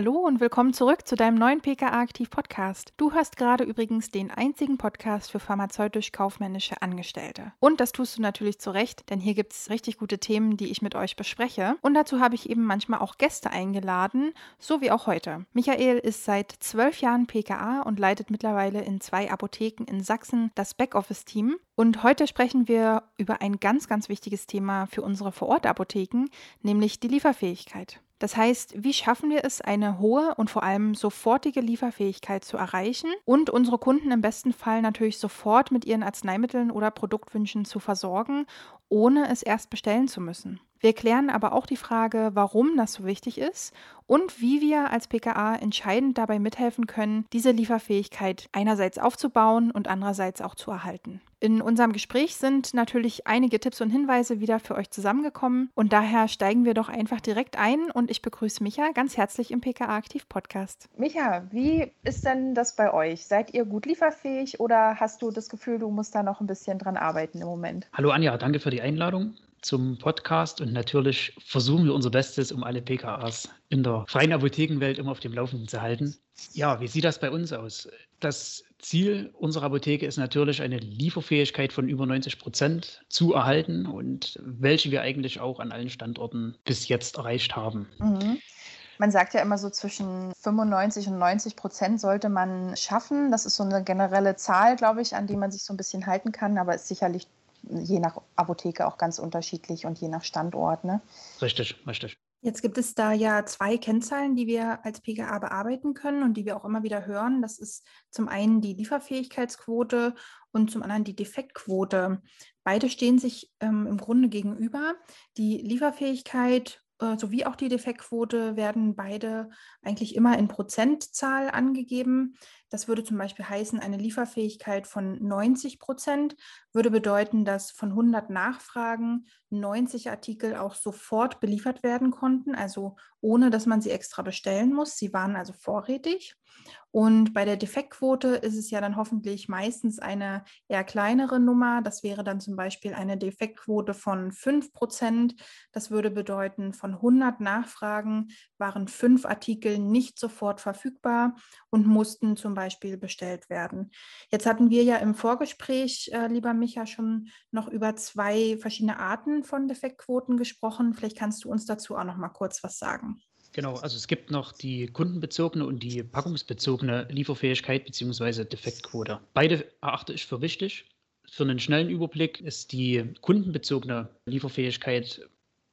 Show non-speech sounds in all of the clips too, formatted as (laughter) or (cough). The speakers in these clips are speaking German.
Hallo und willkommen zurück zu deinem neuen PKA Aktiv Podcast. Du hörst gerade übrigens den einzigen Podcast für pharmazeutisch-kaufmännische Angestellte. Und das tust du natürlich zu Recht, denn hier gibt es richtig gute Themen, die ich mit euch bespreche. Und dazu habe ich eben manchmal auch Gäste eingeladen, so wie auch heute. Michael ist seit zwölf Jahren PKA und leitet mittlerweile in zwei Apotheken in Sachsen das Backoffice-Team. Und heute sprechen wir über ein ganz, ganz wichtiges Thema für unsere Vorortapotheken, nämlich die Lieferfähigkeit. Das heißt, wie schaffen wir es, eine hohe und vor allem sofortige Lieferfähigkeit zu erreichen und unsere Kunden im besten Fall natürlich sofort mit ihren Arzneimitteln oder Produktwünschen zu versorgen, ohne es erst bestellen zu müssen. Wir klären aber auch die Frage, warum das so wichtig ist und wie wir als PKA entscheidend dabei mithelfen können, diese Lieferfähigkeit einerseits aufzubauen und andererseits auch zu erhalten. In unserem Gespräch sind natürlich einige Tipps und Hinweise wieder für euch zusammengekommen und daher steigen wir doch einfach direkt ein und ich begrüße Micha ganz herzlich im PKA Aktiv Podcast. Micha, wie ist denn das bei euch? Seid ihr gut lieferfähig oder hast du das Gefühl, du musst da noch ein bisschen dran arbeiten im Moment? Hallo Anja, danke für die Einladung zum Podcast und natürlich versuchen wir unser Bestes, um alle PKAs in der freien Apothekenwelt immer auf dem Laufenden zu halten. Ja, wie sieht das bei uns aus? Das Ziel unserer Apotheke ist natürlich eine Lieferfähigkeit von über 90 Prozent zu erhalten und welche wir eigentlich auch an allen Standorten bis jetzt erreicht haben. Mhm. Man sagt ja immer so zwischen 95 und 90 Prozent sollte man schaffen. Das ist so eine generelle Zahl, glaube ich, an die man sich so ein bisschen halten kann, aber ist sicherlich je nach Apotheke auch ganz unterschiedlich und je nach Standort. Ne? Richtig, richtig. Jetzt gibt es da ja zwei Kennzahlen, die wir als PGA bearbeiten können und die wir auch immer wieder hören. Das ist zum einen die Lieferfähigkeitsquote und zum anderen die Defektquote. Beide stehen sich ähm, im Grunde gegenüber. Die Lieferfähigkeit äh, sowie auch die Defektquote werden beide eigentlich immer in Prozentzahl angegeben. Das würde zum Beispiel heißen, eine Lieferfähigkeit von 90 Prozent würde bedeuten, dass von 100 Nachfragen 90 Artikel auch sofort beliefert werden konnten, also ohne dass man sie extra bestellen muss. Sie waren also vorrätig. Und bei der Defektquote ist es ja dann hoffentlich meistens eine eher kleinere Nummer. Das wäre dann zum Beispiel eine Defektquote von 5 Prozent. Das würde bedeuten, von 100 Nachfragen waren fünf Artikel nicht sofort verfügbar und mussten zum Beispiel bestellt werden. Jetzt hatten wir ja im Vorgespräch, äh, lieber Micha, schon noch über zwei verschiedene Arten von Defektquoten gesprochen. Vielleicht kannst du uns dazu auch noch mal kurz was sagen. Genau, also es gibt noch die kundenbezogene und die packungsbezogene Lieferfähigkeit bzw. Defektquote. Beide erachte ich für wichtig. Für einen schnellen Überblick ist die kundenbezogene Lieferfähigkeit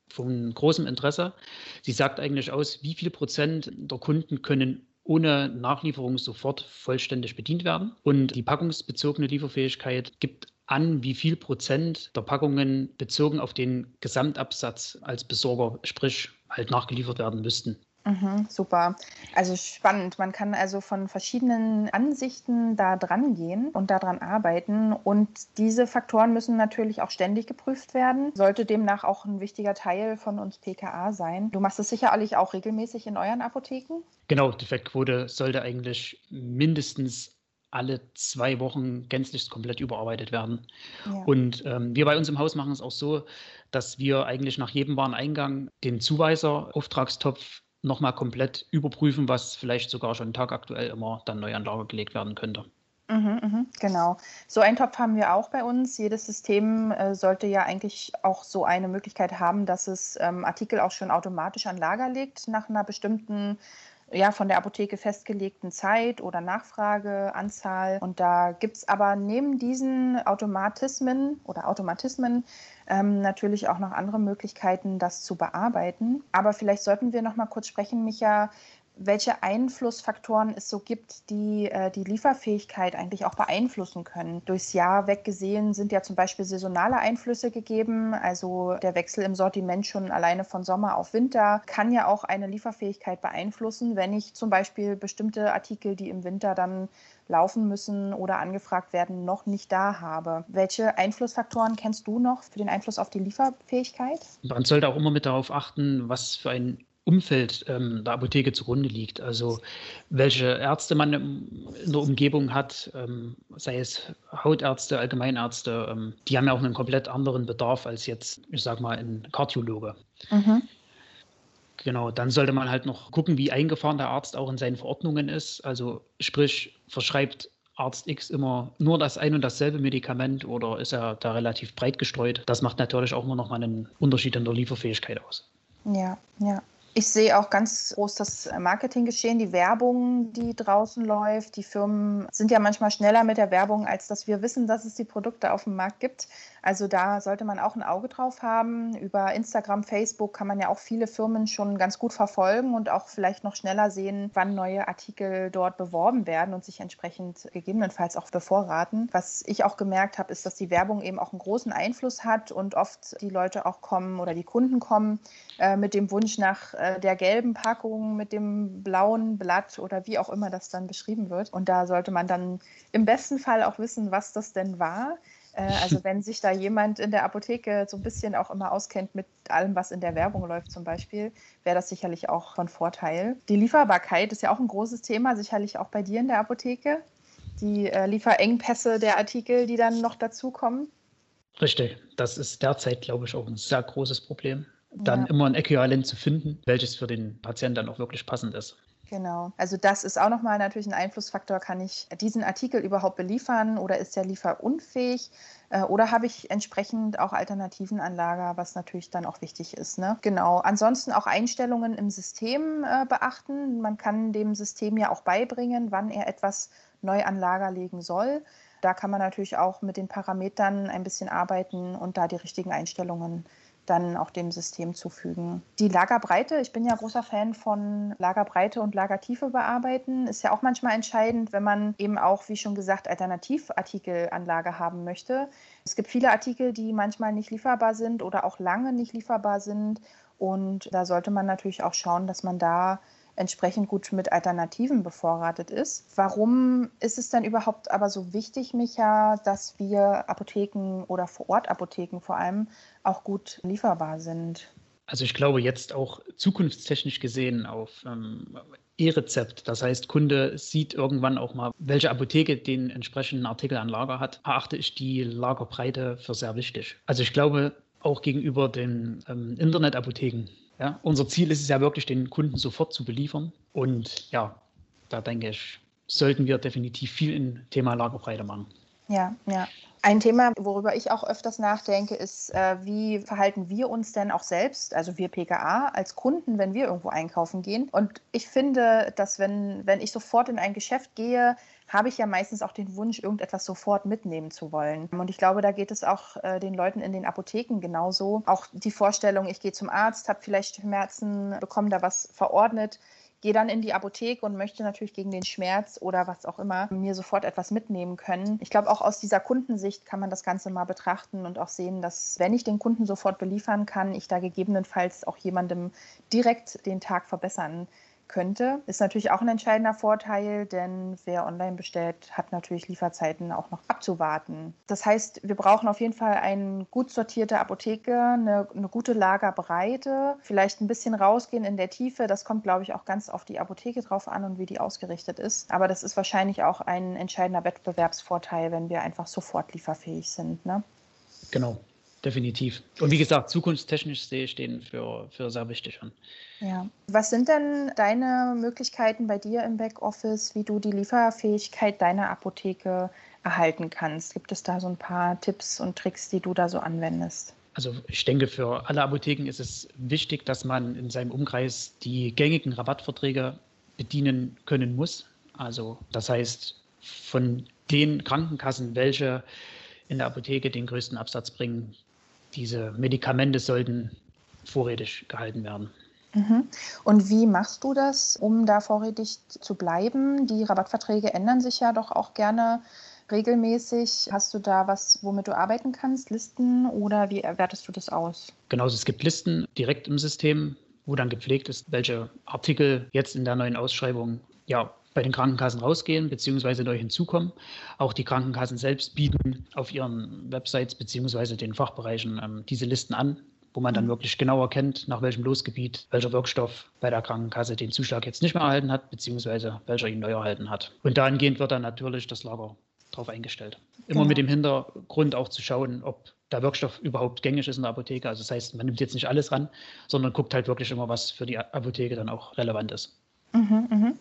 von großem Interesse. Sie sagt eigentlich aus, wie viel Prozent der Kunden können ohne Nachlieferung sofort vollständig bedient werden. Und die packungsbezogene Lieferfähigkeit gibt an, wie viel Prozent der Packungen bezogen auf den Gesamtabsatz als Besorger, sprich halt nachgeliefert werden müssten. Mhm, super. Also spannend. Man kann also von verschiedenen Ansichten da dran gehen und daran arbeiten. Und diese Faktoren müssen natürlich auch ständig geprüft werden. Sollte demnach auch ein wichtiger Teil von uns PKA sein. Du machst es sicherlich auch regelmäßig in euren Apotheken? Genau, die Fettquote sollte eigentlich mindestens alle zwei Wochen gänzlich komplett überarbeitet werden. Ja. Und ähm, wir bei uns im Haus machen es auch so, dass wir eigentlich nach jedem Wareneingang den Zuweiser, Auftragstopf nochmal komplett überprüfen, was vielleicht sogar schon tagaktuell immer dann neu an Lager gelegt werden könnte. Mhm, mh, genau. So einen Topf haben wir auch bei uns. Jedes System äh, sollte ja eigentlich auch so eine Möglichkeit haben, dass es ähm, Artikel auch schon automatisch an Lager legt nach einer bestimmten ja, von der Apotheke festgelegten Zeit oder Nachfrageanzahl. Und da gibt es aber neben diesen Automatismen oder Automatismen ähm, natürlich auch noch andere Möglichkeiten, das zu bearbeiten. Aber vielleicht sollten wir noch mal kurz sprechen, Micha, welche Einflussfaktoren es so gibt, die äh, die Lieferfähigkeit eigentlich auch beeinflussen können. Durchs Jahr weggesehen sind ja zum Beispiel saisonale Einflüsse gegeben. Also der Wechsel im Sortiment schon alleine von Sommer auf Winter kann ja auch eine Lieferfähigkeit beeinflussen, wenn ich zum Beispiel bestimmte Artikel, die im Winter dann laufen müssen oder angefragt werden, noch nicht da habe. Welche Einflussfaktoren kennst du noch für den Einfluss auf die Lieferfähigkeit? Man sollte auch immer mit darauf achten, was für ein Umfeld ähm, der Apotheke zugrunde liegt. Also welche Ärzte man in der Umgebung hat, ähm, sei es Hautärzte, Allgemeinärzte, ähm, die haben ja auch einen komplett anderen Bedarf als jetzt, ich sag mal, ein Kardiologe. Mhm. Genau, dann sollte man halt noch gucken, wie eingefahren der Arzt auch in seinen Verordnungen ist. Also sprich, verschreibt Arzt X immer nur das ein und dasselbe Medikament oder ist er da relativ breit gestreut? Das macht natürlich auch immer noch mal einen Unterschied in der Lieferfähigkeit aus. Ja, ja. Ich sehe auch ganz groß das Marketinggeschehen, die Werbung, die draußen läuft. Die Firmen sind ja manchmal schneller mit der Werbung, als dass wir wissen, dass es die Produkte auf dem Markt gibt. Also da sollte man auch ein Auge drauf haben. Über Instagram, Facebook kann man ja auch viele Firmen schon ganz gut verfolgen und auch vielleicht noch schneller sehen, wann neue Artikel dort beworben werden und sich entsprechend gegebenenfalls auch bevorraten. Was ich auch gemerkt habe, ist, dass die Werbung eben auch einen großen Einfluss hat und oft die Leute auch kommen oder die Kunden kommen äh, mit dem Wunsch nach äh, der gelben Packung mit dem blauen Blatt oder wie auch immer das dann beschrieben wird. Und da sollte man dann im besten Fall auch wissen, was das denn war. Äh, also wenn sich da jemand in der Apotheke so ein bisschen auch immer auskennt mit allem, was in der Werbung läuft zum Beispiel, wäre das sicherlich auch von Vorteil. Die Lieferbarkeit ist ja auch ein großes Thema, sicherlich auch bei dir in der Apotheke. Die äh, Lieferengpässe der Artikel, die dann noch dazukommen. Richtig, das ist derzeit, glaube ich, auch ein sehr großes Problem dann ja. immer ein Äquivalent zu finden, welches für den Patienten dann auch wirklich passend ist. Genau. Also das ist auch nochmal natürlich ein Einflussfaktor. Kann ich diesen Artikel überhaupt beliefern oder ist der lieferunfähig? Äh, oder habe ich entsprechend auch Alternativen an Lager, was natürlich dann auch wichtig ist. Ne? Genau. Ansonsten auch Einstellungen im System äh, beachten. Man kann dem System ja auch beibringen, wann er etwas neu an Lager legen soll. Da kann man natürlich auch mit den Parametern ein bisschen arbeiten und da die richtigen Einstellungen dann auch dem System zufügen. Die Lagerbreite, ich bin ja großer Fan von Lagerbreite und Lagertiefe bearbeiten, ist ja auch manchmal entscheidend, wenn man eben auch, wie schon gesagt, Alternativartikelanlage haben möchte. Es gibt viele Artikel, die manchmal nicht lieferbar sind oder auch lange nicht lieferbar sind. Und da sollte man natürlich auch schauen, dass man da entsprechend gut mit Alternativen bevorratet ist. Warum ist es dann überhaupt aber so wichtig, Micha, dass wir Apotheken oder Vor-Ort-Apotheken vor allem auch gut lieferbar sind? Also ich glaube jetzt auch zukunftstechnisch gesehen auf ähm, E-Rezept. Das heißt, Kunde sieht irgendwann auch mal, welche Apotheke den entsprechenden Artikel an Lager hat, erachte ich die Lagerbreite für sehr wichtig. Also ich glaube auch gegenüber den ähm, Internetapotheken ja, unser Ziel ist es ja wirklich, den Kunden sofort zu beliefern. Und ja, da denke ich, sollten wir definitiv viel im Thema Lagerbreite machen. Ja, ja. Ein Thema, worüber ich auch öfters nachdenke, ist, äh, wie verhalten wir uns denn auch selbst, also wir PKA, als Kunden, wenn wir irgendwo einkaufen gehen. Und ich finde, dass wenn, wenn ich sofort in ein Geschäft gehe, habe ich ja meistens auch den Wunsch, irgendetwas sofort mitnehmen zu wollen. Und ich glaube, da geht es auch äh, den Leuten in den Apotheken genauso. Auch die Vorstellung, ich gehe zum Arzt, habe vielleicht Schmerzen, bekomme da was verordnet gehe dann in die Apotheke und möchte natürlich gegen den Schmerz oder was auch immer mir sofort etwas mitnehmen können. Ich glaube, auch aus dieser Kundensicht kann man das Ganze mal betrachten und auch sehen, dass wenn ich den Kunden sofort beliefern kann, ich da gegebenenfalls auch jemandem direkt den Tag verbessern kann könnte. Ist natürlich auch ein entscheidender Vorteil, denn wer online bestellt, hat natürlich Lieferzeiten auch noch abzuwarten. Das heißt, wir brauchen auf jeden Fall eine gut sortierte Apotheke, eine, eine gute Lagerbreite, vielleicht ein bisschen rausgehen in der Tiefe. Das kommt, glaube ich, auch ganz auf die Apotheke drauf an und wie die ausgerichtet ist. Aber das ist wahrscheinlich auch ein entscheidender Wettbewerbsvorteil, wenn wir einfach sofort lieferfähig sind. Ne? Genau definitiv. Und wie gesagt, zukunftstechnisch sehe ich den für, für sehr wichtig an. Ja. Was sind denn deine Möglichkeiten bei dir im Backoffice, wie du die Lieferfähigkeit deiner Apotheke erhalten kannst? Gibt es da so ein paar Tipps und Tricks, die du da so anwendest? Also ich denke, für alle Apotheken ist es wichtig, dass man in seinem Umkreis die gängigen Rabattverträge bedienen können muss. Also das heißt, von den Krankenkassen, welche in der Apotheke den größten Absatz bringen, diese Medikamente sollten vorrätig gehalten werden. Mhm. Und wie machst du das, um da vorrätig zu bleiben? Die Rabattverträge ändern sich ja doch auch gerne regelmäßig. Hast du da was, womit du arbeiten kannst, Listen oder wie wertest du das aus? Genau, es gibt Listen direkt im System, wo dann gepflegt ist, welche Artikel jetzt in der neuen Ausschreibung ja, bei den Krankenkassen rausgehen bzw. neu hinzukommen. Auch die Krankenkassen selbst bieten auf ihren Websites bzw. den Fachbereichen ähm, diese Listen an, wo man dann mhm. wirklich genau erkennt, nach welchem Losgebiet welcher Wirkstoff bei der Krankenkasse den Zuschlag jetzt nicht mehr erhalten hat, beziehungsweise welcher ihn neu erhalten hat. Und dahingehend wird dann natürlich das Lager darauf eingestellt. Immer genau. mit dem Hintergrund auch zu schauen, ob der Wirkstoff überhaupt gängig ist in der Apotheke. Also das heißt, man nimmt jetzt nicht alles ran, sondern guckt halt wirklich immer, was für die Apotheke dann auch relevant ist. Mhm, mh.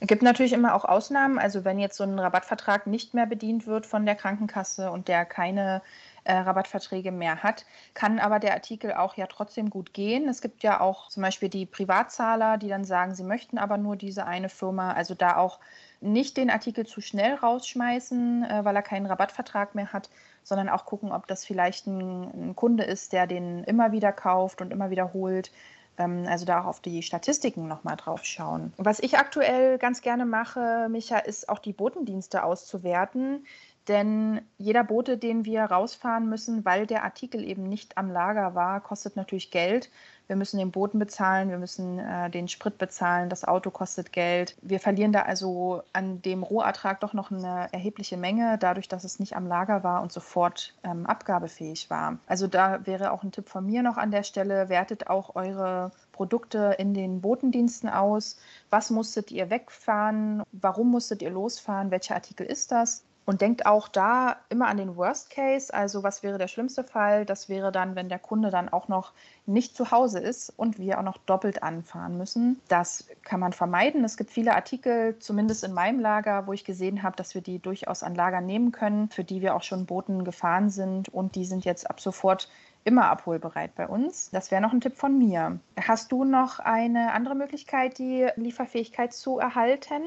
Es gibt natürlich immer auch Ausnahmen. Also wenn jetzt so ein Rabattvertrag nicht mehr bedient wird von der Krankenkasse und der keine äh, Rabattverträge mehr hat, kann aber der Artikel auch ja trotzdem gut gehen. Es gibt ja auch zum Beispiel die Privatzahler, die dann sagen, sie möchten aber nur diese eine Firma. Also da auch nicht den Artikel zu schnell rausschmeißen, äh, weil er keinen Rabattvertrag mehr hat, sondern auch gucken, ob das vielleicht ein, ein Kunde ist, der den immer wieder kauft und immer wiederholt. Also da auch auf die Statistiken nochmal drauf schauen. Was ich aktuell ganz gerne mache, Micha, ist auch die Botendienste auszuwerten. Denn jeder Bote, den wir rausfahren müssen, weil der Artikel eben nicht am Lager war, kostet natürlich Geld. Wir müssen den Boten bezahlen, wir müssen äh, den Sprit bezahlen, das Auto kostet Geld. Wir verlieren da also an dem Rohertrag doch noch eine erhebliche Menge, dadurch, dass es nicht am Lager war und sofort ähm, abgabefähig war. Also da wäre auch ein Tipp von mir noch an der Stelle, wertet auch eure Produkte in den Botendiensten aus. Was musstet ihr wegfahren? Warum musstet ihr losfahren? Welcher Artikel ist das? Und denkt auch da immer an den Worst Case, also was wäre der schlimmste Fall? Das wäre dann, wenn der Kunde dann auch noch nicht zu Hause ist und wir auch noch doppelt anfahren müssen. Das kann man vermeiden. Es gibt viele Artikel, zumindest in meinem Lager, wo ich gesehen habe, dass wir die durchaus an Lager nehmen können, für die wir auch schon Booten gefahren sind und die sind jetzt ab sofort immer abholbereit bei uns. Das wäre noch ein Tipp von mir. Hast du noch eine andere Möglichkeit, die Lieferfähigkeit zu erhalten?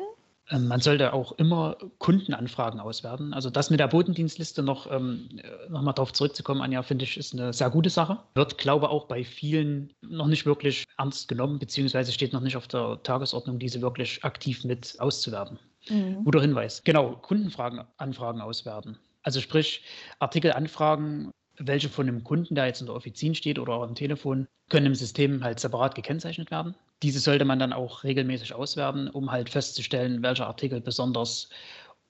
Ähm, man sollte auch immer Kundenanfragen auswerten. Also das mit der Bodendienstliste noch, ähm, noch mal darauf zurückzukommen, Anja, finde ich, ist eine sehr gute Sache. Wird, glaube ich, auch bei vielen noch nicht wirklich ernst genommen, beziehungsweise steht noch nicht auf der Tagesordnung, diese wirklich aktiv mit auszuwerten. Mhm. Guter Hinweis. Genau, Kundenfragen, Anfragen auswerten. Also sprich, Artikelanfragen welche von einem Kunden, der jetzt in der Offizin steht oder auch am Telefon, können im System halt separat gekennzeichnet werden. Diese sollte man dann auch regelmäßig auswerten, um halt festzustellen, welcher Artikel besonders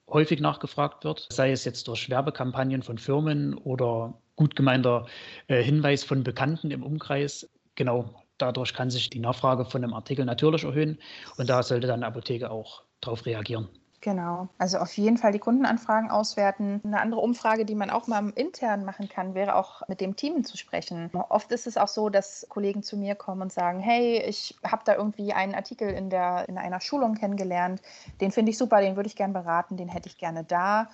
häufig nachgefragt wird, sei es jetzt durch Werbekampagnen von Firmen oder gut gemeinter äh, Hinweis von Bekannten im Umkreis. Genau, dadurch kann sich die Nachfrage von einem Artikel natürlich erhöhen und da sollte dann eine Apotheke auch darauf reagieren. Genau, also auf jeden Fall die Kundenanfragen auswerten. Eine andere Umfrage, die man auch mal intern machen kann, wäre auch mit dem Team zu sprechen. Oft ist es auch so, dass Kollegen zu mir kommen und sagen, hey, ich habe da irgendwie einen Artikel in, der, in einer Schulung kennengelernt, den finde ich super, den würde ich gerne beraten, den hätte ich gerne da.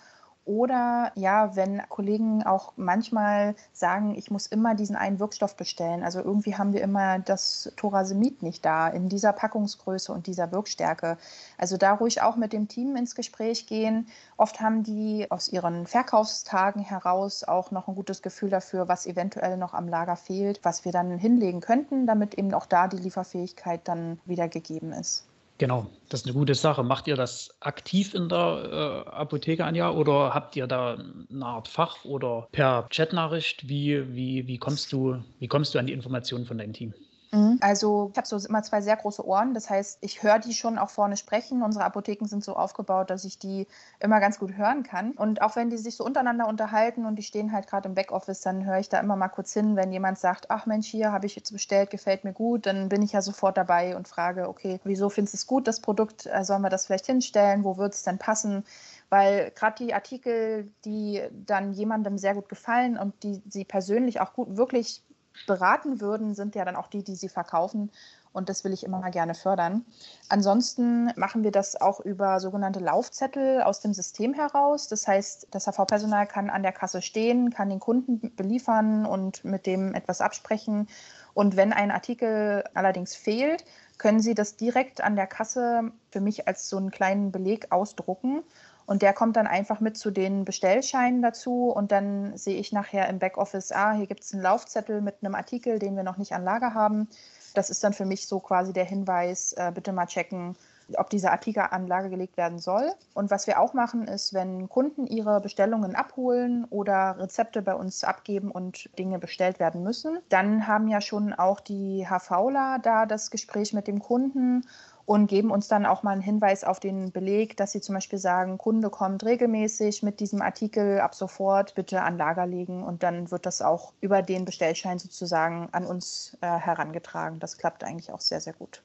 Oder ja, wenn Kollegen auch manchmal sagen, ich muss immer diesen einen Wirkstoff bestellen. Also irgendwie haben wir immer das Thorasemid nicht da in dieser Packungsgröße und dieser Wirkstärke. Also da ruhig auch mit dem Team ins Gespräch gehen. Oft haben die aus ihren Verkaufstagen heraus auch noch ein gutes Gefühl dafür, was eventuell noch am Lager fehlt, was wir dann hinlegen könnten, damit eben auch da die Lieferfähigkeit dann wieder gegeben ist. Genau, das ist eine gute Sache. Macht ihr das aktiv in der äh, Apotheke, Anja, oder habt ihr da eine Art Fach oder per Chatnachricht? Wie, wie, wie, kommst du, wie kommst du an die Informationen von deinem Team? Mhm. Also ich habe so immer zwei sehr große Ohren. Das heißt, ich höre die schon auch vorne sprechen. Unsere Apotheken sind so aufgebaut, dass ich die immer ganz gut hören kann. Und auch wenn die sich so untereinander unterhalten und die stehen halt gerade im Backoffice, dann höre ich da immer mal kurz hin, wenn jemand sagt, ach Mensch, hier habe ich jetzt bestellt, gefällt mir gut, dann bin ich ja sofort dabei und frage, okay, wieso findest du es gut, das Produkt? Äh, sollen wir das vielleicht hinstellen? Wo wird es denn passen? weil gerade die Artikel, die dann jemandem sehr gut gefallen und die sie persönlich auch gut wirklich beraten würden, sind ja dann auch die, die sie verkaufen. Und das will ich immer mal gerne fördern. Ansonsten machen wir das auch über sogenannte Laufzettel aus dem System heraus. Das heißt, das HV-Personal kann an der Kasse stehen, kann den Kunden beliefern und mit dem etwas absprechen. Und wenn ein Artikel allerdings fehlt, können Sie das direkt an der Kasse für mich als so einen kleinen Beleg ausdrucken und der kommt dann einfach mit zu den Bestellscheinen dazu und dann sehe ich nachher im Backoffice, ah, hier gibt es einen Laufzettel mit einem Artikel, den wir noch nicht an Lager haben. Das ist dann für mich so quasi der Hinweis, äh, bitte mal checken, ob dieser Artikel an Lager gelegt werden soll. Und was wir auch machen, ist, wenn Kunden ihre Bestellungen abholen oder Rezepte bei uns abgeben und Dinge bestellt werden müssen, dann haben ja schon auch die HVler da das Gespräch mit dem Kunden und geben uns dann auch mal einen Hinweis auf den Beleg, dass sie zum Beispiel sagen, Kunde kommt regelmäßig mit diesem Artikel ab sofort bitte an Lager legen und dann wird das auch über den Bestellschein sozusagen an uns äh, herangetragen. Das klappt eigentlich auch sehr, sehr gut.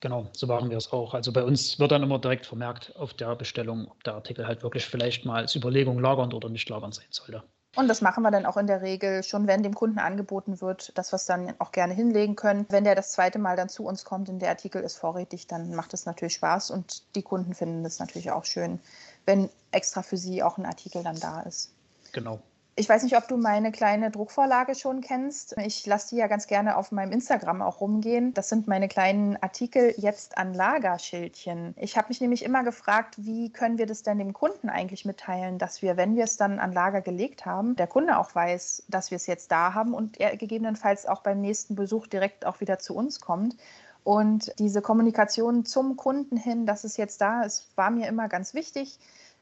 Genau, so machen wir es auch. Also bei uns wird dann immer direkt vermerkt auf der Bestellung, ob der Artikel halt wirklich vielleicht mal als Überlegung lagernd oder nicht lagernd sein sollte. Und das machen wir dann auch in der Regel schon, wenn dem Kunden angeboten wird, dass wir es dann auch gerne hinlegen können. Wenn der das zweite Mal dann zu uns kommt und der Artikel ist vorrätig, dann macht es natürlich Spaß und die Kunden finden es natürlich auch schön, wenn extra für sie auch ein Artikel dann da ist. Genau. Ich weiß nicht, ob du meine kleine Druckvorlage schon kennst. Ich lasse die ja ganz gerne auf meinem Instagram auch rumgehen. Das sind meine kleinen Artikel jetzt an Lagerschildchen. Ich habe mich nämlich immer gefragt, wie können wir das denn dem Kunden eigentlich mitteilen, dass wir, wenn wir es dann an Lager gelegt haben, der Kunde auch weiß, dass wir es jetzt da haben und er gegebenenfalls auch beim nächsten Besuch direkt auch wieder zu uns kommt. Und diese Kommunikation zum Kunden hin, dass es jetzt da ist, war mir immer ganz wichtig.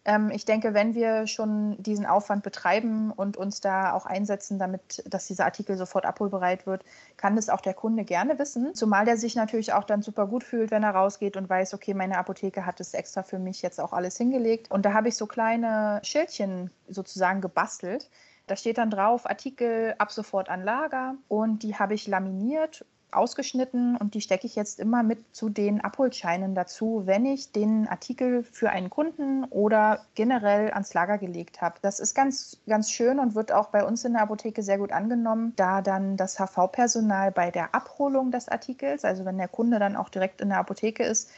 Ähm, ich denke, wenn wir schon diesen Aufwand betreiben und uns da auch einsetzen, damit, dass dieser Artikel sofort abholbereit wird, kann das auch der Kunde gerne wissen. Zumal der sich natürlich auch dann super gut fühlt, wenn er rausgeht und weiß, okay, meine Apotheke hat es extra für mich jetzt auch alles hingelegt. Und da habe ich so kleine Schildchen sozusagen gebastelt. Da steht dann drauf, Artikel ab sofort an Lager und die habe ich laminiert ausgeschnitten und die stecke ich jetzt immer mit zu den Abholscheinen dazu, wenn ich den Artikel für einen Kunden oder generell ans Lager gelegt habe. Das ist ganz, ganz schön und wird auch bei uns in der Apotheke sehr gut angenommen, da dann das HV-Personal bei der Abholung des Artikels, also wenn der Kunde dann auch direkt in der Apotheke ist,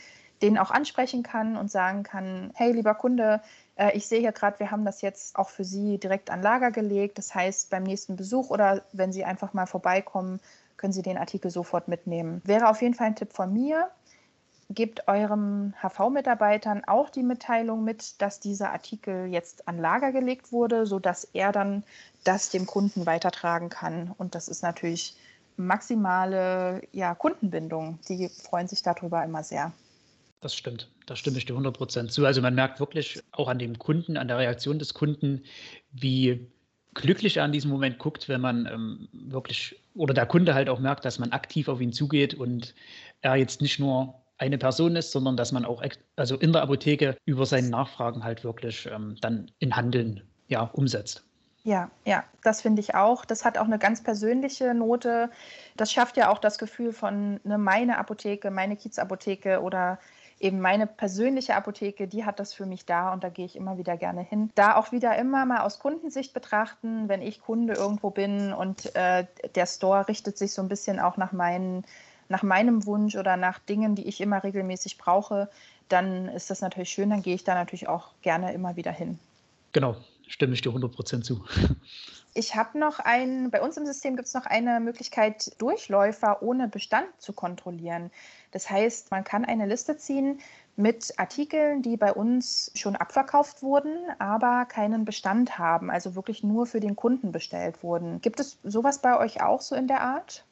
den auch ansprechen kann und sagen kann, hey lieber Kunde, äh, ich sehe hier gerade, wir haben das jetzt auch für Sie direkt an Lager gelegt. Das heißt, beim nächsten Besuch oder wenn Sie einfach mal vorbeikommen, können Sie den Artikel sofort mitnehmen. Wäre auf jeden Fall ein Tipp von mir. Gebt eurem HV-Mitarbeitern auch die Mitteilung mit, dass dieser Artikel jetzt an Lager gelegt wurde, sodass er dann das dem Kunden weitertragen kann. Und das ist natürlich maximale ja, Kundenbindung. Die freuen sich darüber immer sehr. Das stimmt, da stimme ich dir 100% zu. Also man merkt wirklich auch an dem Kunden, an der Reaktion des Kunden, wie glücklich er an diesem Moment guckt, wenn man ähm, wirklich oder der Kunde halt auch merkt, dass man aktiv auf ihn zugeht und er jetzt nicht nur eine Person ist, sondern dass man auch also in der Apotheke über seine Nachfragen halt wirklich ähm, dann in Handeln ja, umsetzt. Ja, ja, das finde ich auch. Das hat auch eine ganz persönliche Note. Das schafft ja auch das Gefühl von ne, meine Apotheke, meine Kiezapotheke oder eben meine persönliche Apotheke, die hat das für mich da und da gehe ich immer wieder gerne hin. Da auch wieder immer mal aus Kundensicht betrachten, wenn ich Kunde irgendwo bin und äh, der Store richtet sich so ein bisschen auch nach, meinen, nach meinem Wunsch oder nach Dingen, die ich immer regelmäßig brauche, dann ist das natürlich schön, dann gehe ich da natürlich auch gerne immer wieder hin. Genau, stimme ich dir 100% zu. (laughs) Ich habe noch ein, bei uns im System gibt es noch eine Möglichkeit, Durchläufer ohne Bestand zu kontrollieren. Das heißt, man kann eine Liste ziehen mit Artikeln, die bei uns schon abverkauft wurden, aber keinen Bestand haben, also wirklich nur für den Kunden bestellt wurden. Gibt es sowas bei euch auch so in der Art?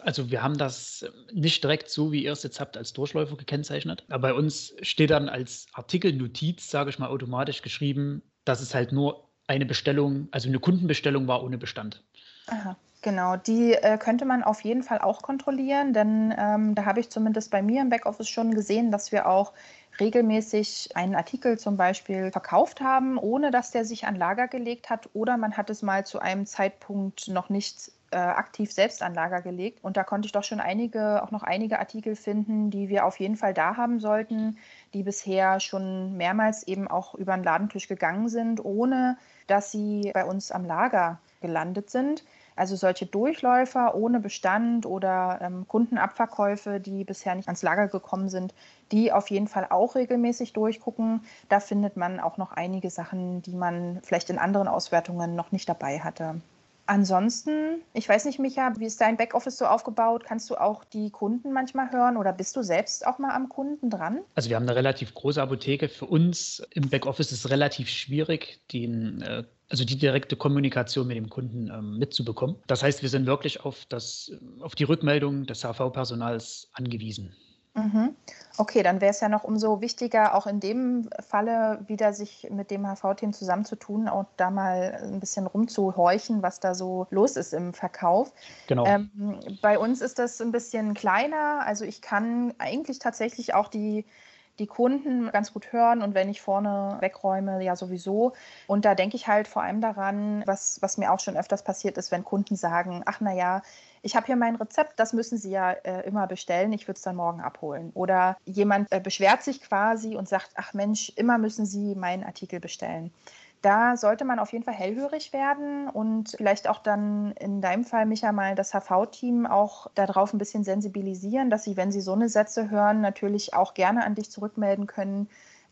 Also wir haben das nicht direkt so, wie ihr es jetzt habt, als Durchläufer gekennzeichnet. Aber bei uns steht dann als Artikelnotiz, sage ich mal, automatisch geschrieben, dass es halt nur eine Bestellung, also eine Kundenbestellung war ohne Bestand. Aha. Genau, die äh, könnte man auf jeden Fall auch kontrollieren, denn ähm, da habe ich zumindest bei mir im Backoffice schon gesehen, dass wir auch regelmäßig einen Artikel zum Beispiel verkauft haben, ohne dass der sich an Lager gelegt hat oder man hat es mal zu einem Zeitpunkt noch nicht äh, aktiv selbst an Lager gelegt. Und da konnte ich doch schon einige, auch noch einige Artikel finden, die wir auf jeden Fall da haben sollten, die bisher schon mehrmals eben auch über den Ladentisch gegangen sind, ohne dass sie bei uns am Lager gelandet sind. Also solche Durchläufer ohne Bestand oder ähm, Kundenabverkäufe, die bisher nicht ans Lager gekommen sind, die auf jeden Fall auch regelmäßig durchgucken. Da findet man auch noch einige Sachen, die man vielleicht in anderen Auswertungen noch nicht dabei hatte. Ansonsten, ich weiß nicht, Micha, wie ist dein Backoffice so aufgebaut? Kannst du auch die Kunden manchmal hören oder bist du selbst auch mal am Kunden dran? Also wir haben eine relativ große Apotheke. Für uns im Backoffice ist es relativ schwierig, den, äh, also die direkte Kommunikation mit dem Kunden ähm, mitzubekommen. Das heißt, wir sind wirklich auf, das, auf die Rückmeldung des HV-Personals angewiesen. Mhm. Okay, dann wäre es ja noch umso wichtiger, auch in dem Falle wieder sich mit dem HV-Team zusammenzutun und da mal ein bisschen rumzuhorchen, was da so los ist im Verkauf. Genau. Ähm, bei uns ist das ein bisschen kleiner. Also ich kann eigentlich tatsächlich auch die die Kunden ganz gut hören und wenn ich vorne wegräume, ja sowieso. Und da denke ich halt vor allem daran, was, was mir auch schon öfters passiert ist, wenn Kunden sagen, ach naja, ich habe hier mein Rezept, das müssen Sie ja äh, immer bestellen, ich würde es dann morgen abholen. Oder jemand äh, beschwert sich quasi und sagt, ach Mensch, immer müssen Sie meinen Artikel bestellen Da sollte man auf jeden Fall hellhörig werden und vielleicht auch dann in deinem Fall, Micha, mal das HV-Team auch darauf ein bisschen sensibilisieren, dass sie, wenn sie so eine Sätze hören, natürlich auch gerne an dich zurückmelden können,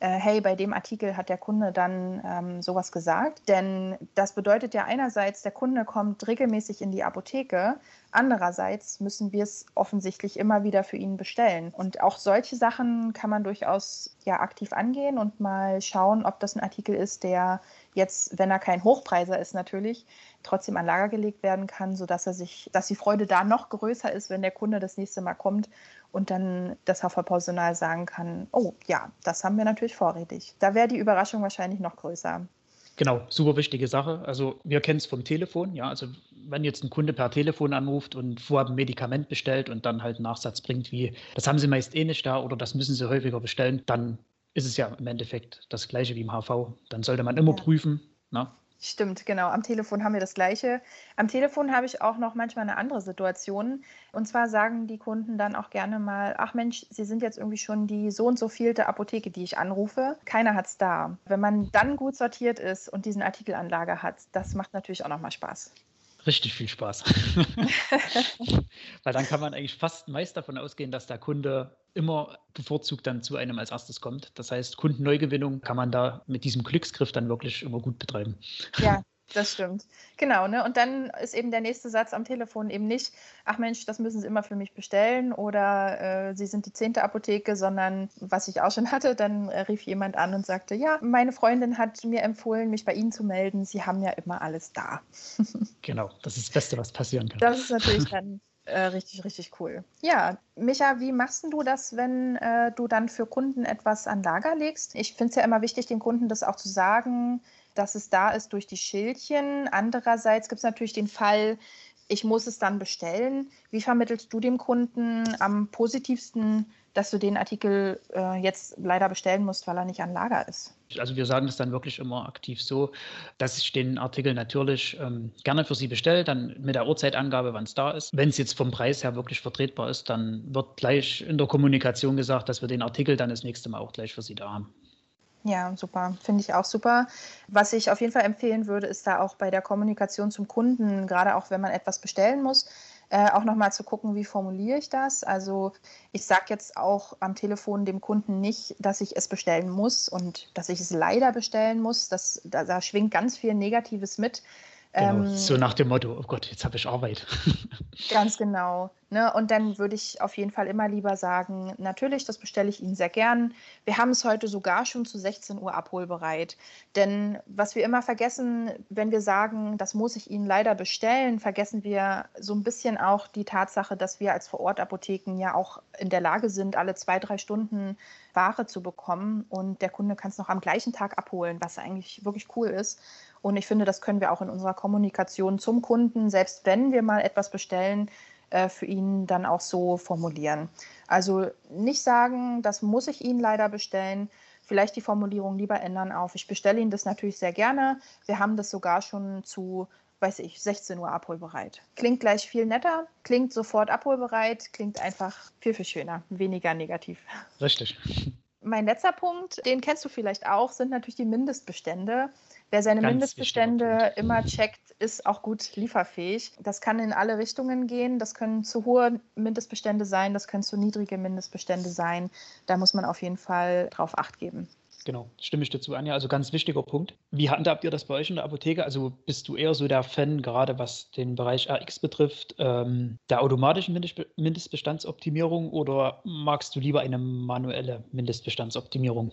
hey, bei dem Artikel hat der Kunde dann ähm, sowas gesagt. Denn das bedeutet ja einerseits, der Kunde kommt regelmäßig in die Apotheke, andererseits müssen wir es offensichtlich immer wieder für ihn bestellen. Und auch solche Sachen kann man durchaus ja aktiv angehen und mal schauen, ob das ein Artikel ist, der jetzt, wenn er kein Hochpreiser ist natürlich, trotzdem an Lager gelegt werden kann, sodass er sich, dass die Freude da noch größer ist, wenn der Kunde das nächste Mal kommt und dann das HV-Personal sagen kann, oh ja, das haben wir natürlich vorrätig. Da wäre die Überraschung wahrscheinlich noch größer. Genau, super wichtige Sache. Also wir kennen es vom Telefon, ja. Also wenn jetzt ein Kunde per Telefon anruft und vorab ein Medikament bestellt und dann halt einen Nachsatz bringt, wie das haben sie meist eh nicht da oder das müssen sie häufiger bestellen, dann ist es ja im Endeffekt das gleiche wie im HV. Dann sollte man immer ja. prüfen, na, ne? Stimmt, genau. Am Telefon haben wir das Gleiche. Am Telefon habe ich auch noch manchmal eine andere Situation. Und zwar sagen die Kunden dann auch gerne mal, ach Mensch, Sie sind jetzt irgendwie schon die so und so vielte Apotheke, die ich anrufe. Keiner hat es da. Wenn man dann gut sortiert ist und diesen Artikelanlage hat, das macht natürlich auch nochmal Spaß richtig viel Spaß. (laughs) Weil dann kann man eigentlich fast meist davon ausgehen, dass der Kunde immer bevorzugt dann zu einem als erstes kommt. Das heißt, Kundenneugewinnung kann man da mit diesem Glücksgriff dann wirklich immer gut betreiben. Ja, (laughs) das stimmt. Genau, ne? Und dann ist eben der nächste Satz am Telefon eben nicht, ach Mensch, das müssen Sie immer für mich bestellen oder äh, Sie sind die zehnte Apotheke, sondern was ich auch schon hatte, dann äh, rief jemand an und sagte, ja, meine Freundin hat mir empfohlen, mich bei Ihnen zu melden. Sie haben ja immer alles da. (laughs) genau, das ist das Beste, was passieren kann. Das ist natürlich dann äh, richtig, richtig cool. Ja, Micha, wie machst du das, wenn äh, du dann für Kunden etwas an Lager legst? Ich finde es ja immer wichtig, den Kunden das auch zu sagen, dass es da ist durch die Schildchen. Andererseits gibt es natürlich den Fall, ich muss es dann bestellen. Wie vermittelst du dem Kunden am positivsten, dass du den Artikel äh, jetzt leider bestellen musst, weil er nicht an Lager ist? Also wir sagen das dann wirklich immer aktiv so, dass ich den Artikel natürlich ähm, gerne für Sie bestelle, dann mit der Uhrzeitangabe, wann es da ist. Wenn es jetzt vom Preis her wirklich vertretbar ist, dann wird gleich in der Kommunikation gesagt, dass wir den Artikel dann das nächste Mal auch gleich für Sie da haben. Ja, super. Finde ich auch super. Was ich auf jeden Fall empfehlen würde, ist da auch bei der Kommunikation zum Kunden, gerade auch wenn man etwas bestellen muss, äh, auch nochmal zu gucken, wie formuliere ich das. Also ich sage jetzt auch am Telefon dem Kunden nicht, dass ich es bestellen muss und dass ich es leider bestellen muss. Das, da, da schwingt ganz viel Negatives mit. Genau, ähm, so nach dem Motto, oh Gott, jetzt habe ich Arbeit. (laughs) Ganz genau. Ne? Und dann würde ich auf jeden Fall immer lieber sagen, natürlich, das bestelle ich Ihnen sehr gern. Wir haben es heute sogar schon zu 16 Uhr abholbereit. Denn was wir immer vergessen, wenn wir sagen, das muss ich Ihnen leider bestellen, vergessen wir so ein bisschen auch die Tatsache, dass wir als Vorortapotheken ja auch in der Lage sind, alle zwei, drei Stunden Ware zu bekommen. Und der Kunde kann es noch am gleichen Tag abholen, was eigentlich wirklich cool ist. Und ich finde, das können wir auch in unserer Kommunikation zum Kunden, selbst wenn wir mal etwas bestellen, äh, für ihn dann auch so formulieren. Also nicht sagen, das muss ich Ihnen leider bestellen. Vielleicht die Formulierung lieber ändern auf. Ich bestelle Ihnen das natürlich sehr gerne. Wir haben das sogar schon zu, weiß ich, 16 Uhr abholbereit. Klingt gleich viel netter, klingt sofort abholbereit, klingt einfach viel, viel schöner, weniger negativ. Richtig. Mein letzter Punkt, den kennst du vielleicht auch, sind natürlich die Mindestbestände. Wer seine Ganz Mindestbestände immer checkt, ist auch gut lieferfähig. Das kann in alle Richtungen gehen. Das können zu hohe Mindestbestände sein, das können zu niedrige Mindestbestände sein. Da muss man auf jeden Fall drauf acht geben. Genau, stimme ich dazu an. Ja, also ganz wichtiger Punkt. Wie handhabt ihr das bei euch in der Apotheke? Also bist du eher so der Fan, gerade was den Bereich RX betrifft, ähm, der automatischen Mindestbestandsoptimierung oder magst du lieber eine manuelle Mindestbestandsoptimierung?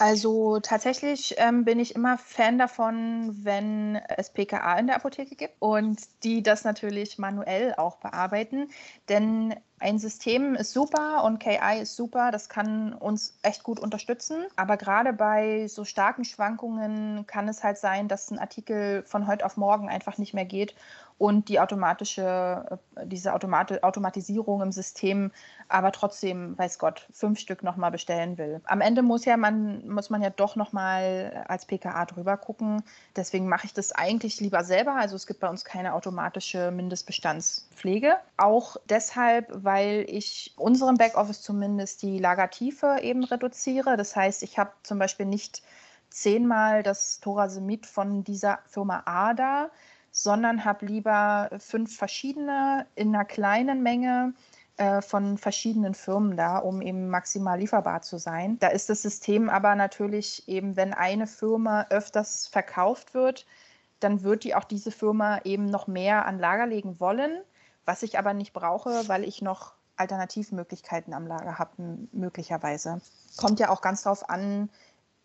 Also tatsächlich ähm, bin ich immer Fan davon, wenn es PKA in der Apotheke gibt und die das natürlich manuell auch bearbeiten. Denn ein System ist super und KI ist super, das kann uns echt gut unterstützen. Aber gerade bei so starken Schwankungen kann es halt sein, dass ein Artikel von heute auf morgen einfach nicht mehr geht und die automatische, äh, diese Automat Automatisierung im System aber trotzdem, weiß Gott, fünf Stück nochmal bestellen will. Am Ende muss ja man, muss man ja doch nochmal als PKA drüber gucken. Deswegen mache ich das eigentlich lieber selber. Also es gibt bei uns keine automatische Mindestbestandspflege. Auch deshalb, weil ich unserem Backoffice zumindest die Lagertiefe eben reduziere. Das heißt, ich habe zum Beispiel nicht zehnmal das Thorasemid von dieser Firma ADA, sondern habe lieber fünf verschiedene in einer kleinen Menge äh, von verschiedenen Firmen da, um eben maximal lieferbar zu sein. Da ist das System aber natürlich eben, wenn eine Firma öfters verkauft wird, dann wird die auch diese Firma eben noch mehr an Lager legen wollen, was ich aber nicht brauche, weil ich noch Alternativmöglichkeiten am Lager habe, möglicherweise. Kommt ja auch ganz darauf an,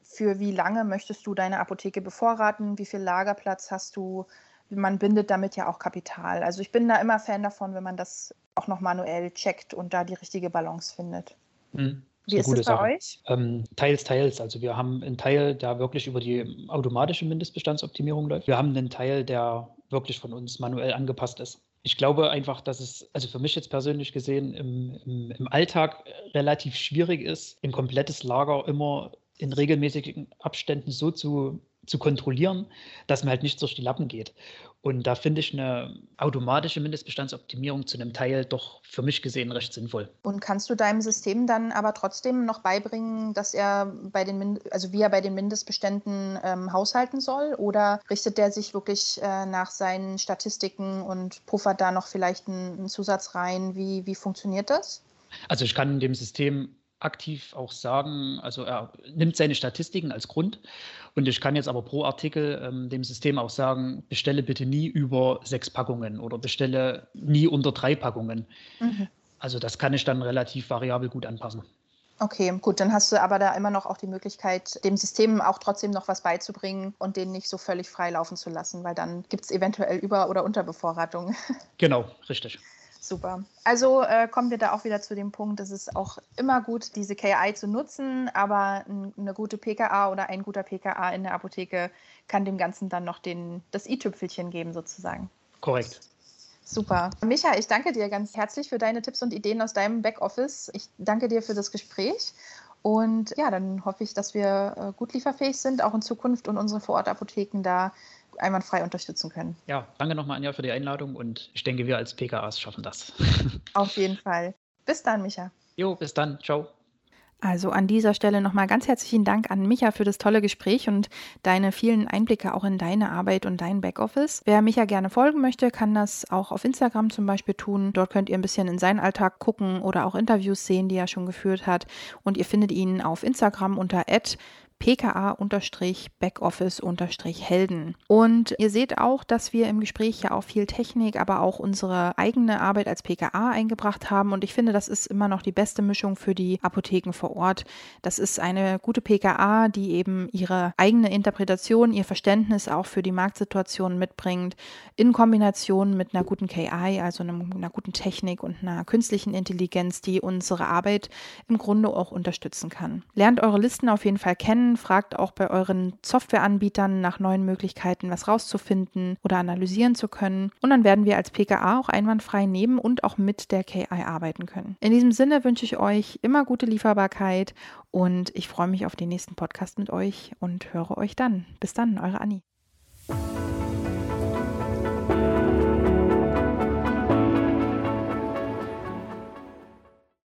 für wie lange möchtest du deine Apotheke bevorraten, wie viel Lagerplatz hast du. Man bindet damit ja auch Kapital. Also ich bin da immer Fan davon, wenn man das auch noch manuell checkt und da die richtige Balance findet. Mhm. Wie ist, ist es bei Sache. euch? Ähm, teils, teils. Also wir haben einen Teil, der wirklich über die automatische Mindestbestandsoptimierung läuft. Wir haben einen Teil, der wirklich von uns manuell angepasst ist. Ich glaube einfach, dass es, also für mich jetzt persönlich gesehen, im, im, im Alltag relativ schwierig ist, ein komplettes Lager immer in regelmäßigen Abständen so zu zu kontrollieren, dass man halt nicht durch die Lappen geht. Und da finde ich eine automatische Mindestbestandsoptimierung zu einem Teil doch für mich gesehen recht sinnvoll. Und kannst du deinem System dann aber trotzdem noch beibringen, dass er bei den, also wie er bei den Mindestbeständen ähm, haushalten soll? Oder richtet der sich wirklich äh, nach seinen Statistiken und puffert da noch vielleicht einen, einen Zusatz rein? Wie, wie funktioniert das? Also ich kann dem System aktiv auch sagen, also er nimmt seine Statistiken als Grund und ich kann jetzt aber pro Artikel ähm, dem System auch sagen, bestelle bitte nie über sechs Packungen oder bestelle nie unter drei Packungen. Mhm. Also das kann ich dann relativ variabel gut anpassen. Okay, gut, dann hast du aber da immer noch auch die Möglichkeit, dem System auch trotzdem noch was beizubringen und den nicht so völlig frei laufen zu lassen, weil dann gibt es eventuell Über- oder Unterbevorratung. Genau, richtig. Super. Also äh, kommen wir da auch wieder zu dem Punkt, dass es auch immer gut, diese KI zu nutzen, aber eine gute PKA oder ein guter PKA in der Apotheke kann dem Ganzen dann noch den, das i-Tüpfelchen geben, sozusagen. Korrekt. Super. Micha, ich danke dir ganz herzlich für deine Tipps und Ideen aus deinem Backoffice. Ich danke dir für das Gespräch. Und ja, dann hoffe ich, dass wir äh, gut lieferfähig sind, auch in Zukunft und unsere Vorortapotheken da einwandfrei unterstützen können. Ja, danke nochmal, Anja, für die Einladung und ich denke, wir als PKAs schaffen das. (laughs) Auf jeden Fall. Bis dann, Micha. Jo, bis dann. Ciao. Also an dieser Stelle nochmal ganz herzlichen Dank an Micha für das tolle Gespräch und deine vielen Einblicke auch in deine Arbeit und dein Backoffice. Wer Micha gerne folgen möchte, kann das auch auf Instagram zum Beispiel tun. Dort könnt ihr ein bisschen in seinen Alltag gucken oder auch Interviews sehen, die er schon geführt hat. Und ihr findet ihn auf Instagram unter pka-backoffice-helden. Und ihr seht auch, dass wir im Gespräch ja auch viel Technik, aber auch unsere eigene Arbeit als PKA eingebracht haben. Und ich finde, das ist immer noch die beste Mischung für die Apotheken vor Ort. Das ist eine gute PKA, die eben ihre eigene Interpretation, ihr Verständnis auch für die Marktsituation mitbringt, in Kombination mit einer guten KI, also einer guten Technik und einer künstlichen Intelligenz, die unsere Arbeit im Grunde auch unterstützen kann. Lernt eure Listen auf jeden Fall kennen fragt auch bei euren Softwareanbietern nach neuen Möglichkeiten, was rauszufinden oder analysieren zu können. Und dann werden wir als PKA auch einwandfrei neben und auch mit der KI arbeiten können. In diesem Sinne wünsche ich euch immer gute Lieferbarkeit und ich freue mich auf den nächsten Podcast mit euch und höre euch dann. Bis dann, eure Anni.